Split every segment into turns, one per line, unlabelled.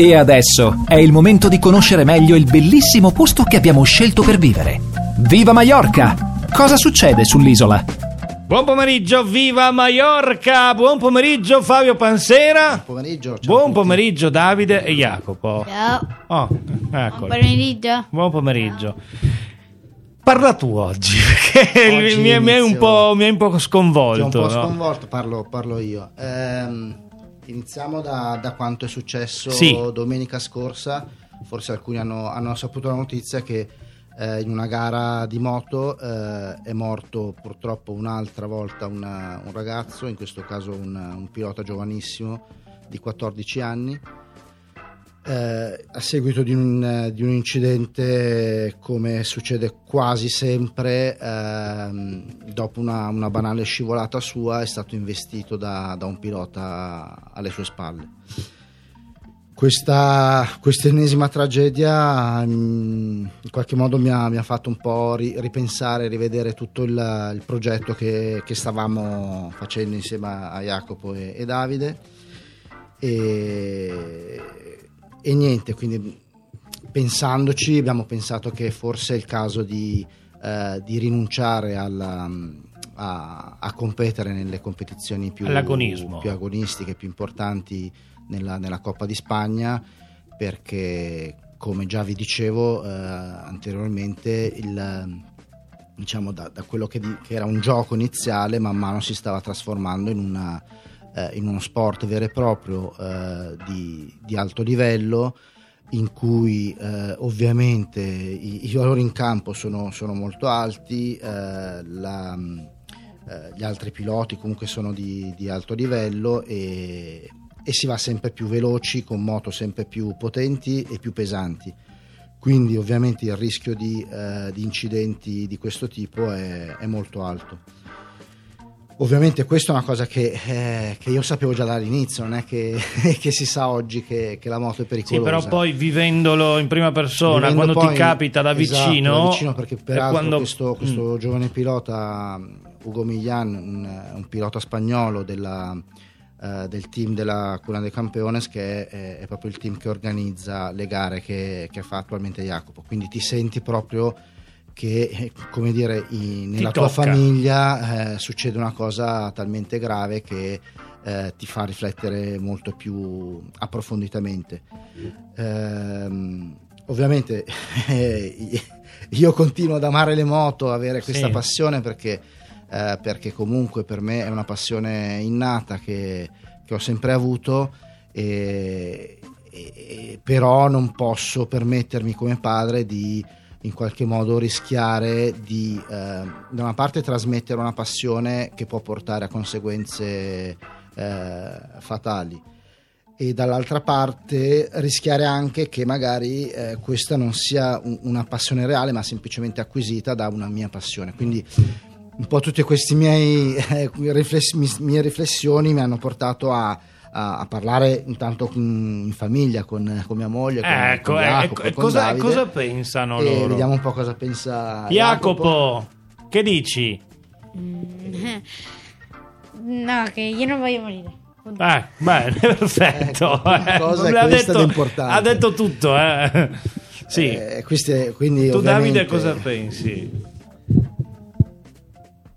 E adesso è il momento di conoscere meglio il bellissimo posto che abbiamo scelto per vivere. Viva Mallorca! Cosa succede sull'isola?
Buon pomeriggio, viva Maiorca! Buon pomeriggio Fabio Pansera.
Buon pomeriggio.
Buon pomeriggio Davide e Jacopo.
Ciao,
Oh,
buon pomeriggio.
Buon pomeriggio. Parla tu oggi, perché
Oggi
mi, è- mi è un po', mi è un po'
Ti
sconvolto.
un po'
no?
sconvolto, parlo, parlo io. Ehm, iniziamo da, da quanto è successo
Sì.
domenica scorsa. Forse alcuni hanno, hanno saputo la notizia che eh, in una gara di moto eh, è morto purtroppo un'altra volta una- un ragazzo, in questo caso un, un pilota giovanissimo di 14 anni. Eh, a seguito di un, di un incidente, come succede quasi sempre, ehm, dopo una, una banale scivolata sua, è stato investito da, da un pilota alle sue spalle. Questa quest'ennesima tragedia mm, in qualche modo mi ha, mi ha fatto un po' ri- ripensare, rivedere tutto il, il progetto che, che stavamo facendo insieme a, a Jacopo e, e Davide. E, e niente, quindi pensandoci abbiamo pensato che forse è il caso di, eh, di rinunciare alla- a, a competere nelle competizioni più, più agonistiche, più importanti nella, nella Coppa di Spagna perché come già vi dicevo eh, anteriormente il, diciamo da, da quello che, che era un gioco iniziale man mano si stava trasformando in, una, eh, in uno sport vero e proprio eh, di, di alto livello in cui eh, ovviamente i, i valori in campo sono, sono molto alti, eh, la, mh, eh, gli altri piloti comunque sono di, di alto livello e, e si va sempre più veloci con moto sempre più potenti e più pesanti. Quindi ovviamente il rischio di, eh, di incidenti di questo tipo è, è molto alto. Ovviamente questa è una cosa che, eh, che io sapevo già dall'inizio, non è che, che si sa oggi che, che la moto è
Sì,
pericolosa.
però poi vivendolo in prima persona,
Vivendo
quando ti capita da
esatto,
vicino,
da vicino, perché
e
peraltro
quando-
questo, questo
Mm.
giovane pilota Ugo Millan, un, un pilota spagnolo della, eh, del team della Cuna de Campeones, che è, è proprio il team che organizza le gare che, che fa attualmente Jacopo. Quindi ti senti proprio che, eh, come dire, i- nella tua famiglia eh, succede una cosa talmente grave che eh, ti fa riflettere molto più approfonditamente. Ehm, ovviamente eh, io continuo ad amare le moto, avere questa
Sì.
passione perché, eh, perché comunque per me è una passione innata che, che ho sempre avuto, e- e- però non posso permettermi come padre di in qualche modo rischiare di eh, da una parte trasmettere una passione che può portare a conseguenze eh, fatali e dall'altra parte rischiare anche che magari eh, questa non sia un- una passione reale ma semplicemente acquisita da una mia passione. Quindi un po' tutte queste miei, eh, rifless- mi- mie riflessioni mi hanno portato a, a- a parlare intanto con- in famiglia con, con mia moglie con,
Ecco,
con
eh,
Jacopo,
e
con
cosa,
Davide,
cosa pensano
e
loro?
vediamo un po' cosa pensa
Jacopo, che dici?
Mm. No, che io non voglio morire.
Eh, bene, perfetto.
Ecco,
Eh,
cosa è
ha,
questa
detto, ha detto tutto, eh. Sì.
Eh, queste- quindi
tu Davide cosa pensi?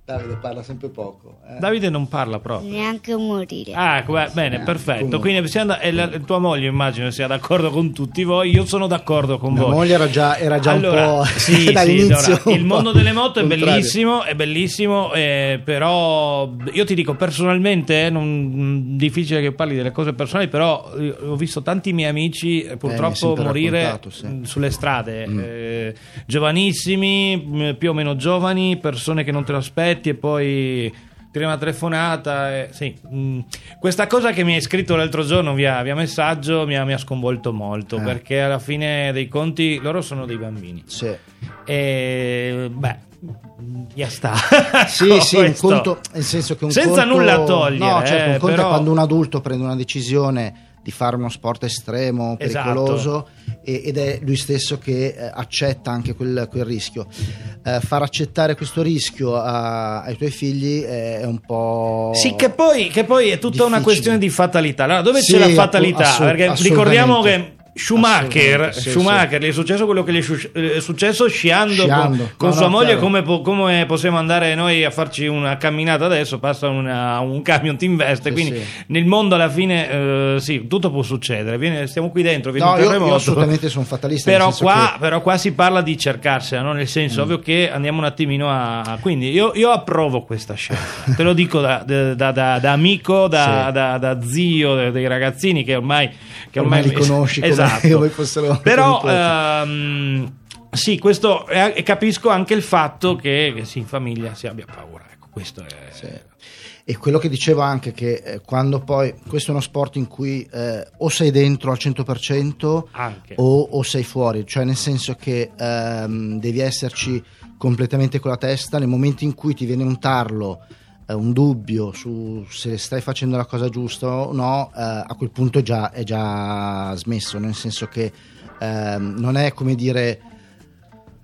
Davide parla sempre poco eh.
Davide non parla proprio.
Neanche morire.
Ah, beh, bene,
Eh,
perfetto.
comunque.
Quindi da- e la, tua moglie immagino sia d'accordo con tutti voi. Io sono d'accordo con
Mia
voi.
moglie era già, era già
Allora,
un po'
sì, sì,
dall'inizio.
allora,
un
il mondo delle moto è bellissimo, è bellissimo, eh, però io ti dico personalmente, eh, non, difficile che parli delle cose personali, però io ho visto tanti miei amici eh,
mi
purtroppo
sempre
morire
raccontato, sì.
mh, sulle strade,
Mm.
eh, giovanissimi, mh, più o meno giovani, persone che non te lo aspetti e poi tiri una telefonata. e- sì, mh. Questa cosa che mi hai scritto l'altro giorno via, via messaggio mi ha, mi ha sconvolto molto
Eh.
perché alla fine dei conti loro sono dei bambini.
Sì.
E beh, ya sta.
Sì, sì, un
questo.
conto, nel senso che un
Senza
conto-
nulla togliere,
No, certo,
eh,
un conto
però-
è quando un adulto prende una decisione di fare uno sport estremo,
Esatto.
pericoloso e- ed è lui stesso che eh, accetta anche quel, quel rischio. Eh, far accettare questo rischio a- ai tuoi figli è, un po'...
Sì, che poi, che poi è tutta una
difficile.
questione di fatalità. Allora, dove
Sì,
c'è la fatalità?
assolut-
Perché ricordiamo che Schumacher,
sì,
Schumacher gli è successo quello che gli è è successo sciando,
Sciando.
con, con
No,
sua
no,
moglie. Come, come possiamo andare noi a farci una camminata adesso? Passa una- un camion, ti investe.
Sì,
quindi
sì.
nel mondo alla fine, eh, sì, tutto può succedere. Viene- stiamo qui dentro, viene
No,
un
io,
terremoto.
io assolutamente sono fatalista.
Però qua,
che-
però qua si parla di cercarsela, no? nel senso, ovvio che andiamo un attimino a... Quindi io, io approvo questa scelta, te lo dico da, da- da- da- amico, da,
Sì.
da- da zio de- dei ragazzini che ormai... Che
Ormai li conosci come-
esatto.
fossero
Però... ehm, sì, questo e capisco anche il fatto che, che sì, in famiglia si abbia paura. Ecco, questo è.
Sì. E quello che dicevo anche che eh, quando poi questo è uno sport in cui eh, o sei dentro al 100%
Anche.
o, o sei fuori, cioè nel senso che ehm, devi esserci completamente con la testa nel momento in cui ti viene un tarlo, eh, un dubbio su se stai facendo la cosa giusta o no, eh, a quel punto è già, è già smesso, nel senso che ehm, non è come dire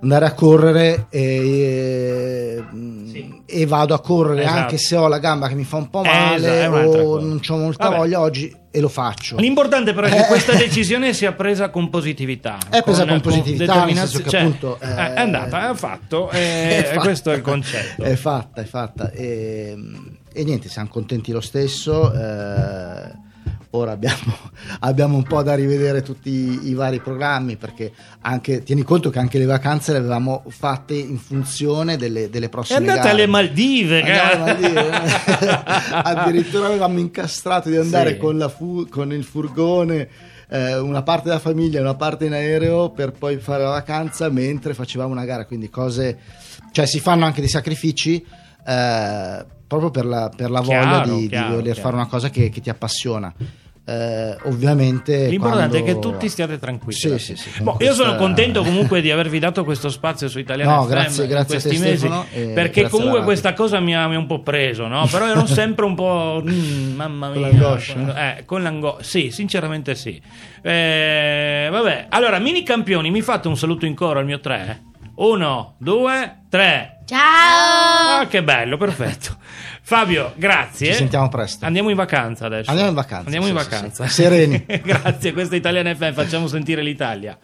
andare a correre e,
Sì.
e vado a correre
Esatto.
anche se ho la gamba che mi fa un po'
Eh,
male
esatto, è un'altra
o non ho molta
Vabbè.
voglia oggi e lo faccio.
L'importante però è che
Eh.
questa decisione sia presa con positività.
È presa con positività, nel
determinazio-
senso che
cioè,
appunto,
eh,
eh,
è andata, è fatto, e,
è fatta.
questo è il concetto.
È fatta, è fatta. E, e niente, siamo contenti lo stesso. eh, ora abbiamo, abbiamo un po' da rivedere tutti i, i vari programmi perché anche, tieni conto che anche le vacanze le avevamo fatte in funzione delle, delle
È
prossime
andata
gare.
alle Maldive,
Andiamo
cara.
alle Maldive. addirittura avevamo incastrato di andare
Sì.
con, la fu- con il furgone eh, una parte della famiglia e una parte in aereo per poi fare la vacanza mentre facevamo una gara quindi cose cioè si fanno anche dei sacrifici eh, proprio per la, per la
Chiaro,
voglia di, di
chiaro,
voler
chiaro.
fare una cosa che, che ti appassiona Eh, ovviamente
L'importante è che
quando-
tutti stiate tranquilli.
Sì, sì, sì, con
Boh, Io sono contento comunque di avervi dato questo spazio su Italiano
No,
FM
grazie- grazie
questi
te,
mesi,
Stefano,
perché comunque questa cosa mi ha, mi ha un po' preso, no? Però ero sempre un po'... mm, mamma
Con
mia.
l'angoscia.
con- Eh, con l'angoscia. Sì, sinceramente sì. Eh, vabbè, allora, mini campioni, mi fate un saluto in coro al mio 3? Uno, due, tre.
Ciao!
Ah, che bello, perfetto. Fabio, grazie.
Ci sentiamo presto.
Andiamo in vacanza adesso.
Andiamo in vacanza,
Andiamo in
sì, sì,
vacanza.
sì. Sereni.
grazie, questa è Italiana FM, facciamo sentire l'Italia.